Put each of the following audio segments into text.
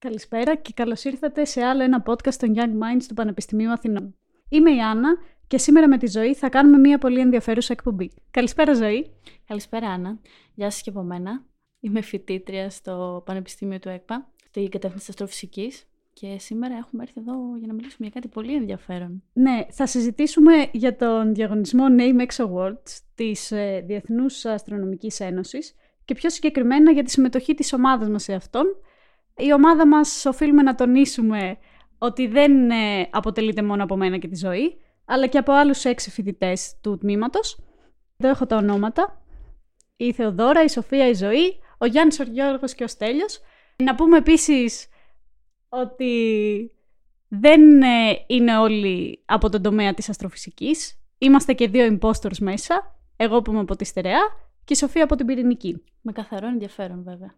Καλησπέρα και καλώς ήρθατε σε άλλο ένα podcast των Young Minds του Πανεπιστημίου Αθηνών. Είμαι η Άννα και σήμερα με τη Ζωή θα κάνουμε μια πολύ ενδιαφέρουσα εκπομπή. Καλησπέρα, Ζωή. Καλησπέρα, Άννα. Γεια σας και από μένα. Είμαι φοιτήτρια στο Πανεπιστήμιο του ΕΚΠΑ, στην κατεύθυνση αστροφυσικής. Και σήμερα έχουμε έρθει εδώ για να μιλήσουμε για κάτι πολύ ενδιαφέρον. Ναι, θα συζητήσουμε για τον διαγωνισμό NameX Awards της ε, Διεθνούς Αστρονομικής Ένωσης και πιο συγκεκριμένα για τη συμμετοχή της ομάδας μας σε αυτόν. Η ομάδα μας οφείλουμε να τονίσουμε ότι δεν ε, αποτελείται μόνο από μένα και τη ζωή, αλλά και από άλλους έξι φοιτητές του τμήματος. Εδώ έχω τα ονόματα. Η Θεοδώρα, η Σοφία, η Ζωή, ο Γιάννης, ο Γιώργος και ο Στέλιος. Να πούμε επίσης ότι δεν ε, είναι όλοι από τον τομέα της αστροφυσικής. Είμαστε και δύο impostors μέσα. Εγώ που είμαι από τη Στερεά και η Σοφία από την Πυρηνική. Με καθαρό ενδιαφέρον βέβαια.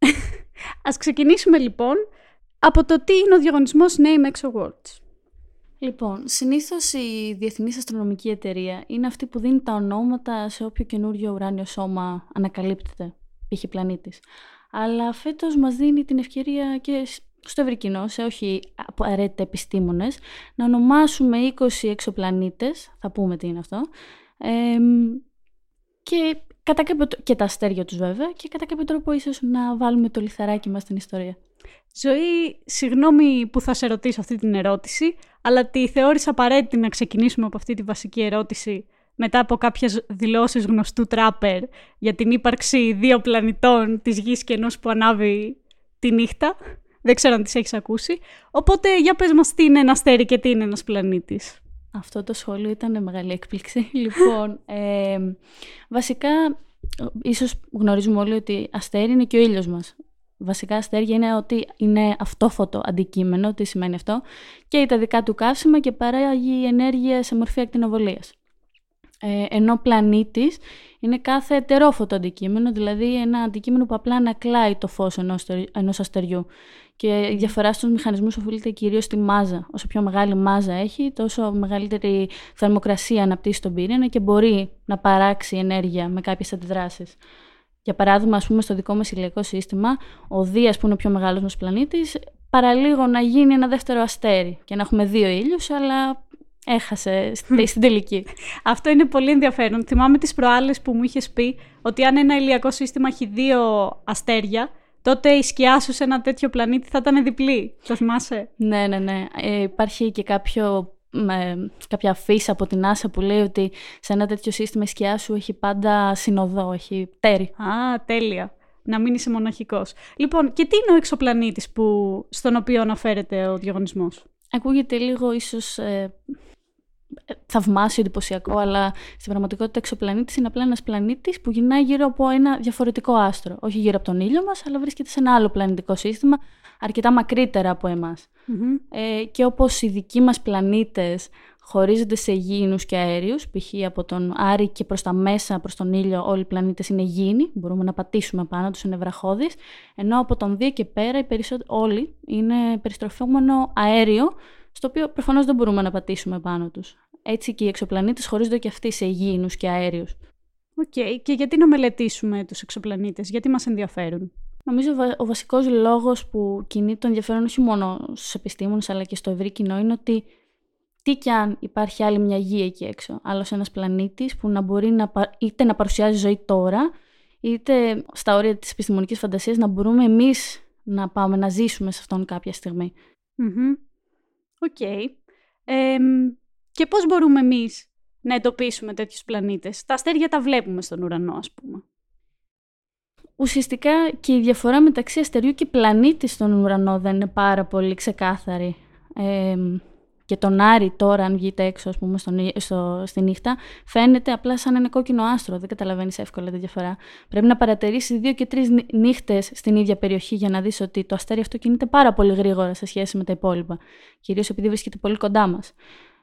Ας ξεκινήσουμε λοιπόν από το τι είναι ο διαγωνισμός NameX Awards. Λοιπόν, συνήθως η Διεθνής Αστρονομική Εταιρεία είναι αυτή που δίνει τα ονόματα σε όποιο καινούριο ουράνιο σώμα ανακαλύπτεται, π.χ. πλανήτης. Αλλά φέτος μας δίνει την ευκαιρία και στο ευρύ κοινό, σε όχι απαραίτητα επιστήμονες, να ονομάσουμε 20 εξωπλανήτες, θα πούμε τι είναι αυτό, και, κατά κάποιο, και τα αστέρια τους βέβαια, και κατά κάποιο τρόπο ίσως να βάλουμε το λιθαράκι μας στην ιστορία. Ζωή, συγγνώμη που θα σε ρωτήσω αυτή την ερώτηση, αλλά τη θεώρησα απαραίτητη να ξεκινήσουμε από αυτή τη βασική ερώτηση μετά από κάποιες δηλώσεις γνωστού τράπερ για την ύπαρξη δύο πλανητών της γης και ενός που ανάβει τη νύχτα. Δεν ξέρω αν τις έχεις ακούσει. Οπότε για πες μας τι είναι ένα αστέρι και τι είναι ένας πλανήτης. Αυτό το σχόλιο ήταν μεγάλη έκπληξη. λοιπόν, ε, βασικά, ίσως γνωρίζουμε όλοι ότι αστέρι είναι και ο ήλιος μας. Βασικά αστέρια είναι ότι είναι αυτόφωτο αντικείμενο, τι σημαίνει αυτό, και τα δικά του καύσιμα και παράγει ενέργεια σε μορφή ακτινοβολίας. Ε, ενώ πλανήτης είναι κάθε ετερόφωτο αντικείμενο, δηλαδή ένα αντικείμενο που απλά ανακλάει το φως ενός, ενός αστεριού. Και η διαφορά στους μηχανισμούς οφείλεται κυρίως στη μάζα. Όσο πιο μεγάλη μάζα έχει, τόσο μεγαλύτερη θερμοκρασία αναπτύσσει τον πυρήνα και μπορεί να παράξει ενέργεια με κάποιες αντιδράσεις. Για παράδειγμα, ας πούμε, στο δικό μας ηλιακό σύστημα, ο Δίας που είναι ο πιο μεγάλος μας πλανήτης, παραλίγο να γίνει ένα δεύτερο αστέρι και να έχουμε δύο ήλιους, αλλά έχασε στην τελική. Αυτό είναι πολύ ενδιαφέρον. Θυμάμαι τις προάλλες που μου είχες πει ότι αν ένα ηλιακό σύστημα έχει δύο αστέρια, τότε η σκιά σου σε ένα τέτοιο πλανήτη θα ήταν διπλή. Το θυμάσαι; Ναι, ναι, ναι. Ε, υπάρχει και κάποιο με κάποια φύση από την άσα που λέει ότι σε ένα τέτοιο σύστημα η σκιά σου έχει πάντα συνοδό, έχει τέρι. Α, τέλεια. Να μην είσαι μοναχικός. Λοιπόν, και τι είναι ο εξωπλανήτης που, στον οποίο αναφέρεται ο διαγωνισμός; Ακούγεται λίγο ίσως ε, θαυμάσιο, εντυπωσιακό, αλλά στην πραγματικότητα εξωπλανήτης είναι απλά ένας πλανήτης που γυρνάει γύρω από ένα διαφορετικό άστρο. Όχι γύρω από τον ήλιο μας, αλλά βρίσκεται σε ένα άλλο πλανητικό σύστημα, αρκετά μακρύτερα από Ε, και όπως οι δικοί μας πλανήτες χωρίζονται σε γήινους και αέριους, π.χ. από τον Άρη και προς τα μέσα, προς τον ήλιο, όλοι οι πλανήτες είναι γήινοι, μπορούμε να πατήσουμε πάνω τους, είναι βραχώδεις, ενώ από τον Δία και πέρα οι όλοι είναι περιστροφόμενο αέριο, στο οποίο προφανώς δεν μπορούμε να πατήσουμε πάνω τους. Έτσι και οι εξωπλανήτες χωρίζονται και αυτοί σε γήινους και αέριους. OK. Okay. Και γιατί να μελετήσουμε τους εξωπλανήτες, γιατί μας ενδιαφέρουν; Νομίζω ο βασικός λόγος που κινεί το ενδιαφέρον όχι μόνο στους επιστήμονες αλλά και στο ευρύ κοινό είναι ότι τι κι αν υπάρχει άλλη μια γη εκεί έξω, άλλος ένας πλανήτης που να μπορεί να, είτε να παρουσιάζει ζωή τώρα, είτε στα όρια της επιστημονικής φαντασίας να μπορούμε εμείς να πάμε να ζήσουμε σε αυτόν κάποια στιγμή. OK. Okay. και πώς μπορούμε εμείς να εντοπίσουμε τέτοιους πλανήτες; Τα αστέρια τα βλέπουμε στον ουρανό, ας πούμε. Ουσιαστικά και η διαφορά μεταξύ αστεριού και πλανήτη στον ουρανό δεν είναι πάρα πολύ ξεκάθαρη. Ε, και τον Άρη τώρα, αν βγείτε έξω, ας πούμε, στον, στο, στη νύχτα, φαίνεται απλά σαν ένα κόκκινο άστρο. Δεν καταλαβαίνεις εύκολα τη διαφορά. Πρέπει να παρατηρήσεις δύο και τρεις νύχτες στην ίδια περιοχή για να δεις ότι το αστέρι αυτό κινείται πάρα πολύ γρήγορα σε σχέση με τα υπόλοιπα. Κυρίως επειδή βρίσκεται πολύ κοντά μας.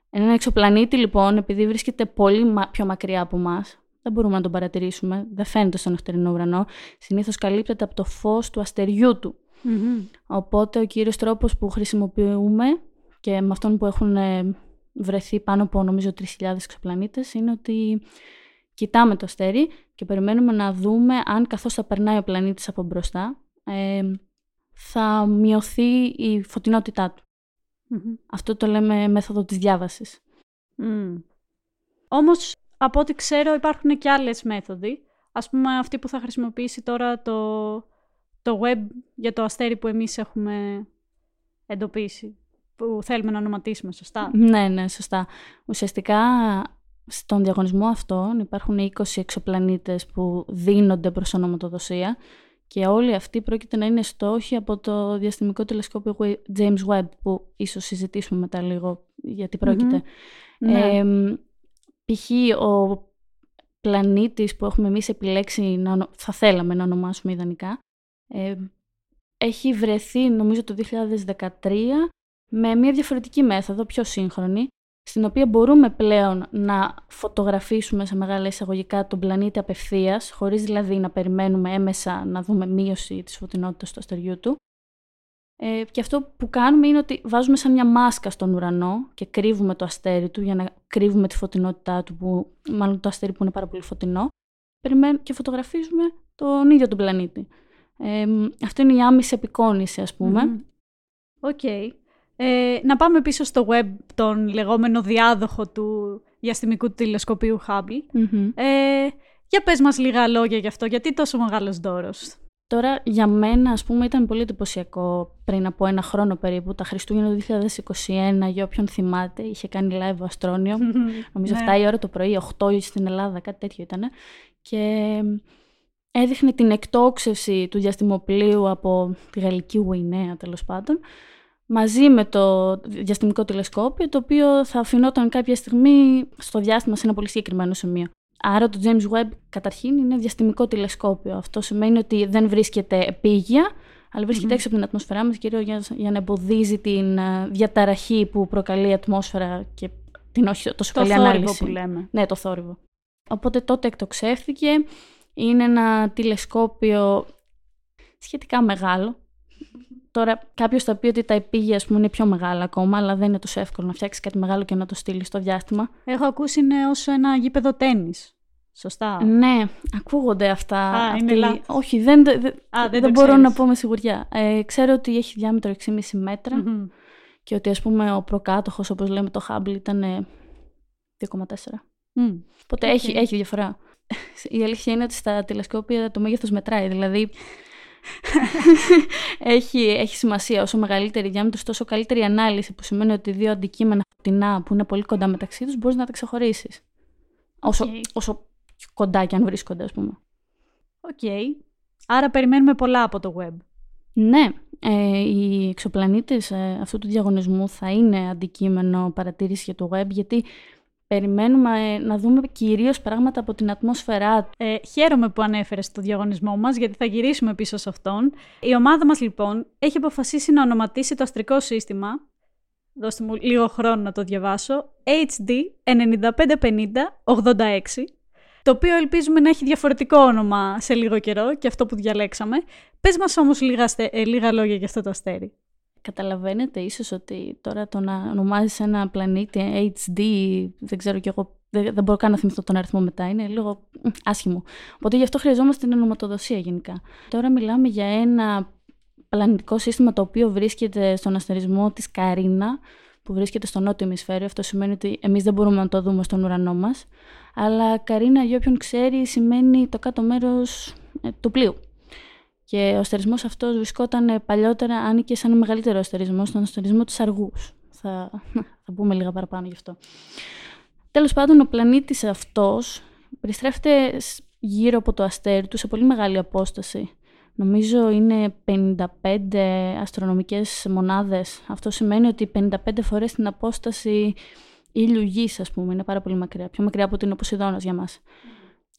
Ένα εξωπλανήτη, λοιπόν, επειδή βρίσκεται πολύ πιο μακριά από εμά, δεν μπορούμε να τον παρατηρήσουμε, δεν φαίνεται στον νυχτερινό ουρανό. Συνήθως καλύπτεται από το φως του αστεριού του. Οπότε ο κύριος τρόπος που χρησιμοποιούμε και με αυτόν που έχουν ε, βρεθεί πάνω από νομίζω 3.000 εξωπλανήτες είναι ότι κοιτάμε το αστέρι και περιμένουμε να δούμε αν καθώς θα περνάει ο πλανήτης από μπροστά ε, θα μειωθεί η φωτεινότητά του. Αυτό το λέμε μέθοδο της διάβασης. Mm. Όμως, από ό,τι ξέρω, υπάρχουν και άλλες μέθοδοι. Ας πούμε, αυτή που θα χρησιμοποιήσει τώρα το, το web για το αστέρι που εμείς έχουμε εντοπίσει, που θέλουμε να ονοματίσουμε, σωστά; Ναι, ναι, σωστά. Ουσιαστικά, στον διαγωνισμό αυτόν υπάρχουν 20 εξωπλανήτες που δίνονται προς ονοματοδοσία και όλοι αυτοί πρόκειται να είναι στόχοι από το διαστημικό τηλεσκόπιο James Webb, που ίσως συζητήσουμε μετά λίγο γιατί ναι. π.χ. ο πλανήτης που έχουμε εμείς επιλέξει, να, θα θέλαμε να ονομάσουμε ιδανικά, έχει βρεθεί νομίζω το 2013 με μια διαφορετική μέθοδο, πιο σύγχρονη, στην οποία μπορούμε πλέον να φωτογραφίσουμε σε μεγάλα εισαγωγικά τον πλανήτη απευθείας, χωρίς δηλαδή να περιμένουμε έμεσα να δούμε μείωση της φωτεινότητας του αστεριού του. Ε, και αυτό που κάνουμε είναι ότι βάζουμε σαν μια μάσκα στον ουρανό και κρύβουμε το αστέρι του για να κρύβουμε τη φωτεινότητά του, που, μάλλον το αστέρι που είναι πάρα πολύ φωτεινό, και φωτογραφίζουμε τον ίδιο τον πλανήτη. Ε, αυτό είναι η άμεση απεικόνιση, ας πούμε. Οκ. Ε, να πάμε πίσω στο Webb, τον λεγόμενο διάδοχο του διαστημικού τηλεσκοπίου Hubble. Ε, για πες μας λίγα λόγια γι' αυτό, γιατί τόσο μεγάλος ντόρος. Τώρα για μένα ας πούμε ήταν πολύ εντυπωσιακό πριν από ένα χρόνο περίπου, τα Χριστούγεννα του 2021 για όποιον θυμάται, είχε κάνει live ο Αστρόνιο, νομίζω ναι. 7 η ώρα το πρωί, 8 στην Ελλάδα, κάτι τέτοιο ήταν και έδειχνε την εκτόξευση του διαστημοπλίου από τη γαλλική Ουινέα τέλος πάντων μαζί με το διαστημικό τηλεσκόπιο, το οποίο θα αφινόταν κάποια στιγμή στο διάστημα σε ένα πολύ συγκεκριμένο σημείο. Άρα το James Webb καταρχήν είναι διαστημικό τηλεσκόπιο. Αυτό σημαίνει ότι δεν βρίσκεται επίγεια, αλλά βρίσκεται έξω από την ατμόσφαιρά μας, κυρίως για, για να εμποδίζει την ε, διαταραχή που προκαλεί η ατμόσφαιρα και την όχι τόσο το καλή ανάλυση. που λέμε. Ναι, το θόρυβο. Οπότε τότε εκτοξεύθηκε. Είναι ένα τηλεσκόπιο σχετικά μεγάλο, Τώρα, κάποιος θα πει ότι τα επίγεια ας πούμε, είναι πιο μεγάλα ακόμα, αλλά δεν είναι τόσο εύκολο να φτιάξει κάτι μεγάλο και να το στείλεις στο διάστημα. Έχω ακούσει είναι όσο ένα γήπεδο τέννη. Σωστά; Ναι, ακούγονται αυτά. Α, αυτή... είναι Όχι, δεν, δεν, Α, δεν, δεν μπορώ να πω με σιγουριά. Ε, ξέρω ότι έχει διάμετρο 6,5 μετρα και ότι ας πούμε ο προκάτοχος, όπως λέμε το Hubble, ήταν 2,4. Mm. Οπότε έχει, έχει διαφορά. Η αλήθεια είναι ότι στα τηλεσκόπια το μέγεθος μετράει. Δηλαδή έχει, έχει σημασία. Όσο μεγαλύτερη διάμετρος, τόσο καλύτερη ανάλυση, που σημαίνει ότι δύο αντικείμενα φτηνά που είναι πολύ κοντά μεταξύ τους μπορείς να τα ξεχωρίσεις. Όσο, όσο κοντά και αν βρίσκονται, ας πούμε. Οκ. Άρα περιμένουμε πολλά από το Webb. Ναι. Ε, οι εξωπλανήτες ε, αυτού του διαγωνισμού θα είναι αντικείμενο παρατήρησης για το Webb γιατί περιμένουμε ε, να δούμε κυρίως πράγματα από την ατμόσφαιρά του. Ε, χαίρομαι που ανέφερες το διαγωνισμό μας, γιατί θα γυρίσουμε πίσω σε αυτόν. Η ομάδα μας λοιπόν έχει αποφασίσει να ονοματίσει το αστρικό σύστημα, δώστε μου λίγο χρόνο να το διαβάσω, HD 9550-86, το οποίο ελπίζουμε να έχει διαφορετικό όνομα σε λίγο καιρό και αυτό που διαλέξαμε. Πες μας όμως λίγα, ε, λίγα λόγια για αυτό το αστέρι. Καταλαβαίνετε ίσως ότι τώρα το να ονομάζεις ένα πλανήτη HD, δεν ξέρω κι εγώ, δεν, δεν μπορώ καν να θυμηθώ τον αριθμό μετά, είναι λίγο άσχημο. Οπότε γι' αυτό χρειαζόμαστε την ονοματοδοσία γενικά. Τώρα μιλάμε για ένα πλανητικό σύστημα το οποίο βρίσκεται στον αστερισμό της Καρίνα, που βρίσκεται στο νότιο ημισφαίριο. Αυτό σημαίνει ότι εμείς δεν μπορούμε να το δούμε στον ουρανό μας. Αλλά Καρίνα, για όποιον ξέρει, σημαίνει το κάτω μέρος ε, του πλοίου. Και ο αστερισμός αυτός βρισκόταν παλιότερα, άνοικε σαν μεγαλύτερο αστερισμό, στον αστερισμό της Αργούς. Θα, θα πούμε λίγα παραπάνω γι' αυτό. Τέλος πάντων, ο πλανήτης αυτός περιστρέφεται γύρω από το αστέρι του σε πολύ μεγάλη απόσταση. Νομίζω είναι 55 αστρονομικές μονάδες. Αυτό σημαίνει ότι 55 φορές την απόσταση ήλιου γης, ας πούμε, είναι πάρα πολύ μακριά. Πιο μακριά από την Οποσειδώνας για μας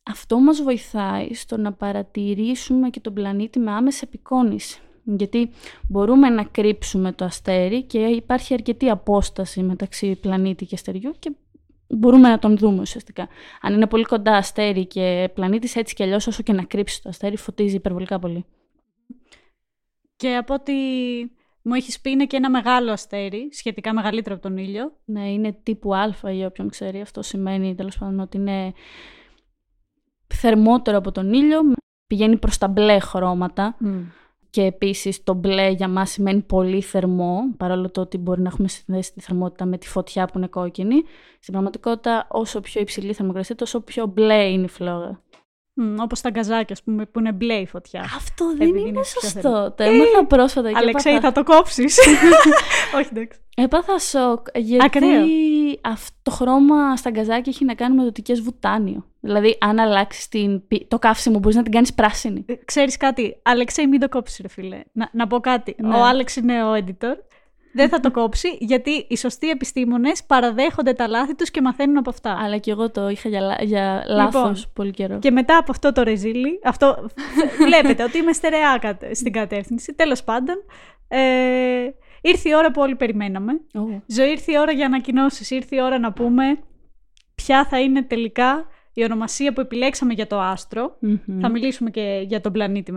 αυτό μας βοηθάει στο να παρατηρήσουμε και τον πλανήτη με άμεση επικόνηση. Γιατί μπορούμε να κρύψουμε το αστέρι και υπάρχει αρκετή απόσταση μεταξύ πλανήτη και αστεριού και μπορούμε να τον δούμε ουσιαστικά. Αν είναι πολύ κοντά αστέρι και πλανήτης έτσι κι αλλιώς όσο και να κρύψει το αστέρι φωτίζει υπερβολικά πολύ. Και από ό,τι μου έχεις πει είναι και ένα μεγάλο αστέρι, σχετικά μεγαλύτερο από τον ήλιο. Ναι, είναι τύπου Α για όποιον ξέρει. Αυτό σημαίνει τέλος πάντων ότι είναι θερμότερο από τον ήλιο, πηγαίνει προς τα μπλε χρώματα. και επίσης το μπλε για μας σημαίνει πολύ θερμό, παρόλο το ότι μπορεί να έχουμε συνδέσει τη θερμότητα με τη φωτιά που είναι κόκκινη. Στην πραγματικότητα, όσο πιο υψηλή θερμοκρασία, τόσο πιο μπλε είναι η φλόγα. Mm, Όπως τα γκαζάκια, ας πούμε, που είναι μπλε η φωτιά. Αυτό δεν είναι, είναι σωστό. Το έμαθα πρόσφατα. Αλεξέη, έπαθα... θα το κόψεις. Όχι, εντάξει. Έπαθα σοκ. Γιατί Ακραίο. Αυτό το χρώμα στα γκαζάκια έχει να κάνει με το ότι βουτάνιο. Δηλαδή, αν αλλάξεις το καύσιμο, μπορείς να την κάνεις πράσινη. Ε, Ξέρεις κάτι. Αλεξέη, μην το κόψεις, ρε φίλε. Να, να πω κάτι. Ναι. Ο Άλεξ είναι ο editor δεν θα το κόψει, γιατί οι σωστοί επιστήμονες παραδέχονται τα λάθη τους και μαθαίνουν από αυτά. Αλλά και εγώ το είχα για, για λάθος λοιπόν, πολύ καιρό. Και μετά από αυτό το ρεζίλι, αυτό βλέπετε ότι είμαι στερεά στην κατεύθυνση. Τέλος πάντων, ε, ήρθε η ώρα που όλοι περιμέναμε. Oh. Ζωή, ήρθε η ώρα για ανακοινώσεις. Ήρθε η ώρα να πούμε ποια θα είναι τελικά η ονομασία που επιλέξαμε για το αστρο Θα μιλήσουμε και για τον πλανήτη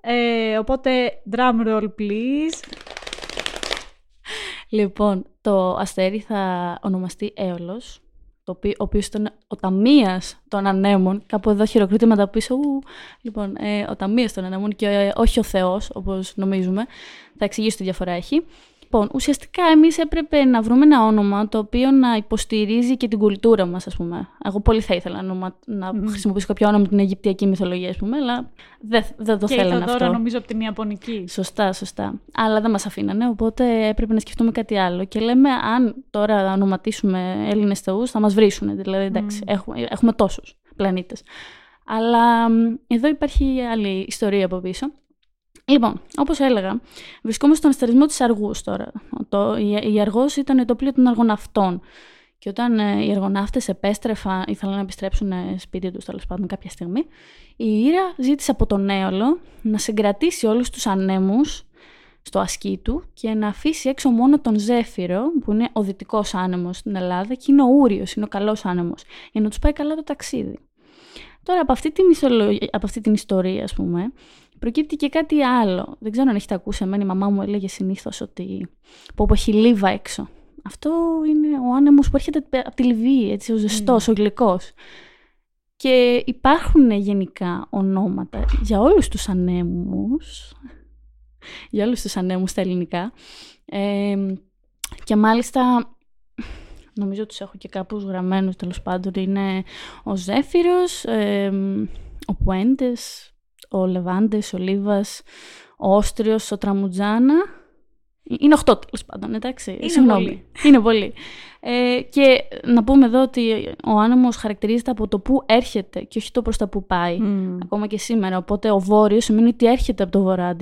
Ε, οπότε, drum roll please. Λοιπόν, το αστέρι θα ονομαστεί Έολος, το οποίο, ο οποίος ήταν ο ταμείας των ανέμων. Κάπου εδώ χειροκροτήματα πίσω. Ου, λοιπόν, ε, ο ταμείας των ανέμων και ε, όχι ο Θεός, όπως νομίζουμε. Θα εξηγήσω τι διαφορά έχει. Λοιπόν, ουσιαστικά εμείς έπρεπε να βρούμε ένα όνομα το οποίο να υποστηρίζει και την κουλτούρα μας, ας πούμε. Εγώ πολύ θα ήθελα να, να mm. χρησιμοποιήσω κάποιο όνομα από την Αιγυπτιακή μυθολογία, ας πούμε, αλλά δεν, δεν το θέλανε αυτό. Και τώρα νομίζω από την Ιαπωνική. Σωστά, σωστά. Αλλά δεν μας αφήνανε, οπότε έπρεπε να σκεφτούμε κάτι άλλο. Και λέμε, αν τώρα ονοματίσουμε Έλληνες θεούς, θα μας βρίσουν. Δηλαδή, εντάξει, mm. έχουμε, έχουμε τόσους πλανήτες. Αλλά εδώ υπάρχει άλλη ιστορία από πίσω. Λοιπόν, όπως έλεγα, βρισκόμαστε στον αστερισμό της Αργούς τώρα. Το, η, η Αργός ήταν το πλοίο των αργοναυτών. Και όταν ε, οι αργοναύτες επέστρεφαν, ήθελαν να επιστρέψουν ε, σπίτι τους τέλος πάντων κάποια στιγμή, η Ήρα ζήτησε από τον Έολο να συγκρατήσει όλους τους ανέμους στο ασκή του και να αφήσει έξω μόνο τον Ζέφυρο, που είναι ο δυτικός άνεμος στην Ελλάδα, και είναι ο Ούριος, είναι ο καλός άνεμος, για να τους πάει καλά το ταξίδι. Τώρα, από αυτή, τη από αυτή την ιστορία, ας πούμε, προκύπτει και κάτι άλλο. Δεν ξέρω αν έχετε ακούσει εμένα, η μαμά μου έλεγε συνήθως ότι πω, πω έχει λίβα έξω. Αυτό είναι ο άνεμος που έρχεται από τη Λιβύη, έτσι, ο ζεστός, mm. ο γλυκός. Και υπάρχουν γενικά ονόματα για όλους τους ανέμους, για όλους τους ανέμους στα ελληνικά. Ε, και μάλιστα, νομίζω τους έχω και κάπους γραμμένους τέλος πάντων, είναι ο Ζέφυρος, ε, ο Πουέντες, ο Λεβάντες, ο Λίβας, ο Όστριος, ο Τραμουτζάνα. Είναι οχτώ τέλος πάντων, εντάξει. Είναι Συγγνώμη. πολύ. Είναι πολύ. Ε, και να πούμε εδώ ότι ο άνεμος χαρακτηρίζεται από το που έρχεται και όχι το προς τα που πάει. Ακόμα και σήμερα. Οπότε ο βόρειος σημαίνει ότι έρχεται από το βορρά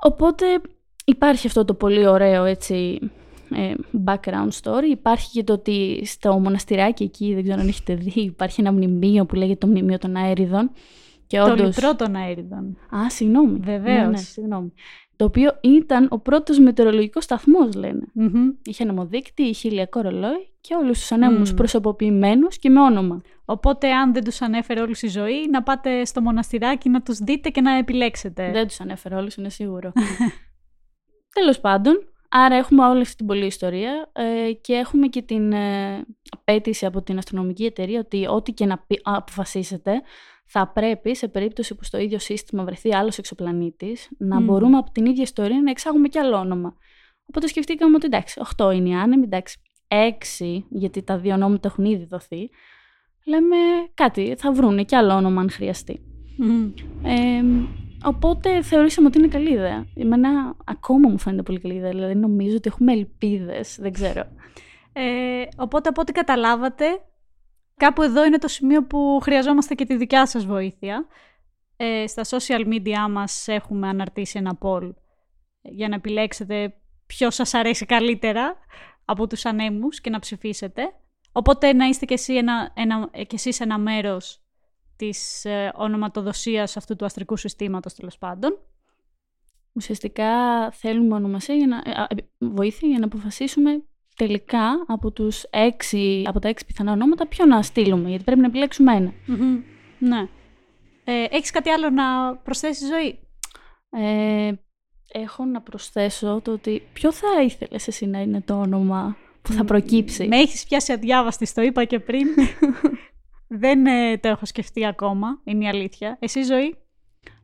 Οπότε υπάρχει αυτό το πολύ ωραίο έτσι, ε, background story. Υπάρχει και το ότι στο μοναστηράκι εκεί, δεν ξέρω αν έχετε δει, υπάρχει ένα μνημείο που λέγεται το Μνημείο των Αέριδων. Και το όντως... λιτρό των αέριδων. Α, συγγνώμη. Βεβαίως. Ναι, ναι, συγγνώμη. Το οποίο ήταν ο πρώτος μετεωρολογικός σταθμός, λένε. Mm-hmm. Είχε ανεμοδείκτη, είχε ηλιακό ρολόι και όλους τους ανέμους mm. προσωποποιημένους και με όνομα. Οπότε, αν δεν τους ανέφερε όλους η ζωή, να πάτε στο μοναστηράκι να τους δείτε και να επιλέξετε. Δεν τους ανέφερε όλους, είναι σίγουρο. Τέλος πάντων, άρα έχουμε όλη αυτή την πολλή ιστορία ε, και έχουμε και την ε, απέτηση από την αστρονομική εταιρεία ότι ό,τι και να αποφασίσετε θα πρέπει σε περίπτωση που στο ίδιο σύστημα βρεθεί άλλος εξωπλανήτης να μπορούμε από την ίδια ιστορία να εξάγουμε κι άλλο όνομα. Οπότε σκεφτήκαμε ότι εντάξει, 8 είναι οι άνεμοι, εντάξει, 6 γιατί τα δύο ονόματα έχουν ήδη δοθεί. Λέμε κάτι, θα βρούνε κι άλλο όνομα αν χρειαστεί. Ε, οπότε θεωρήσαμε ότι είναι καλή ιδέα. Εμένα ακόμα μου φαίνεται πολύ καλή ιδέα, δηλαδή νομίζω ότι έχουμε ελπίδες, δεν ξέρω. Ε, οπότε από ό,τι καταλάβατε, Κάπου εδώ είναι το σημείο που χρειαζόμαστε και τη δικιά σας βοήθεια. Ε, στα social media μας έχουμε αναρτήσει ένα poll για να επιλέξετε ποιο σας αρέσει καλύτερα από τους ανέμους και να ψηφίσετε. Οπότε να είστε κι, εσύ ένα, ένα, κι εσείς ένα μέρος της ε, ονοματοδοσίας αυτού του αστρικού συστήματος τέλος πάντων. Ουσιαστικά θέλουμε ονομασία για να, ε, βοήθεια για να αποφασίσουμε τελικά από, τους έξι, από τα έξι πιθανά ονόματα ποιο να στείλουμε, γιατί πρέπει να επιλέξουμε Ναι. Ε, έχεις κάτι άλλο να προσθέσεις ζωή; Ε, έχω να προσθέσω το ότι ποιο θα ήθελες εσύ να είναι το όνομα που θα προκύψει; Με έχεις πιάσει αδιάβαστη, το είπα και πριν. Δεν ε, το έχω σκεφτεί ακόμα, είναι η αλήθεια. Εσύ ζωή;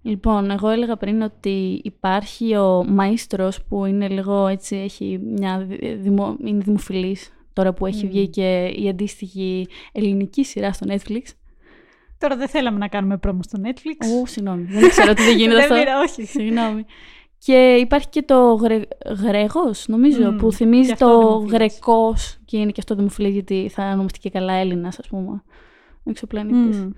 Λοιπόν, εγώ έλεγα πριν ότι υπάρχει ο Μαΐστρος που είναι λίγο έτσι, έχει μια δημο, είναι δημοφιλής τώρα που έχει mm. βγει και η αντίστοιχη ελληνική σειρά στο Netflix. Τώρα δεν θέλαμε να κάνουμε πρόμο στο Netflix. Ω, συγγνώμη. Δεν ξέρω τι δεν γίνεται αυτό. δεν όχι. Συγγνώμη. Και υπάρχει και το γρε... Γρέγος, νομίζω, mm, που θυμίζει το Γρεκός και είναι και αυτό δημοφιλής γιατί θα ονομαστεί και καλά Έλληνας, ας πούμε, ο εξωπλανήτης. Mm.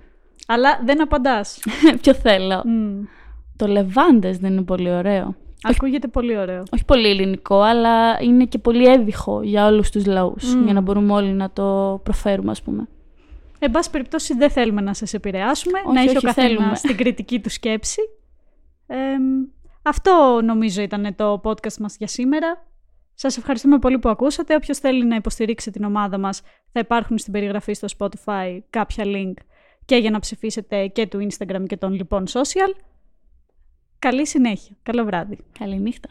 Αλλά δεν απαντάς. Ποιο θέλω. Mm. Το Λεβάντες δεν είναι πολύ ωραίο. Ακούγεται πολύ ωραίο. Όχι πολύ ελληνικό, αλλά είναι και πολύ έβυχο για όλους τους λαούς, για να μπορούμε όλοι να το προφέρουμε, ας πούμε. Εν πάση περιπτώσει δεν θέλουμε να σας επηρεάσουμε, να έχει ο καθένας την κριτική του σκέψη. Ε, αυτό νομίζω ήταν το podcast μας για σήμερα. Σας ευχαριστούμε πολύ που ακούσατε. Όποιος θέλει να υποστηρίξει την ομάδα μας θα υπάρχουν στην περιγραφή στο Spotify κάποια link και για να ψηφίσετε και του Instagram και των λοιπόν social. Καλή συνέχεια. Καλό βράδυ. Καλή νύχτα.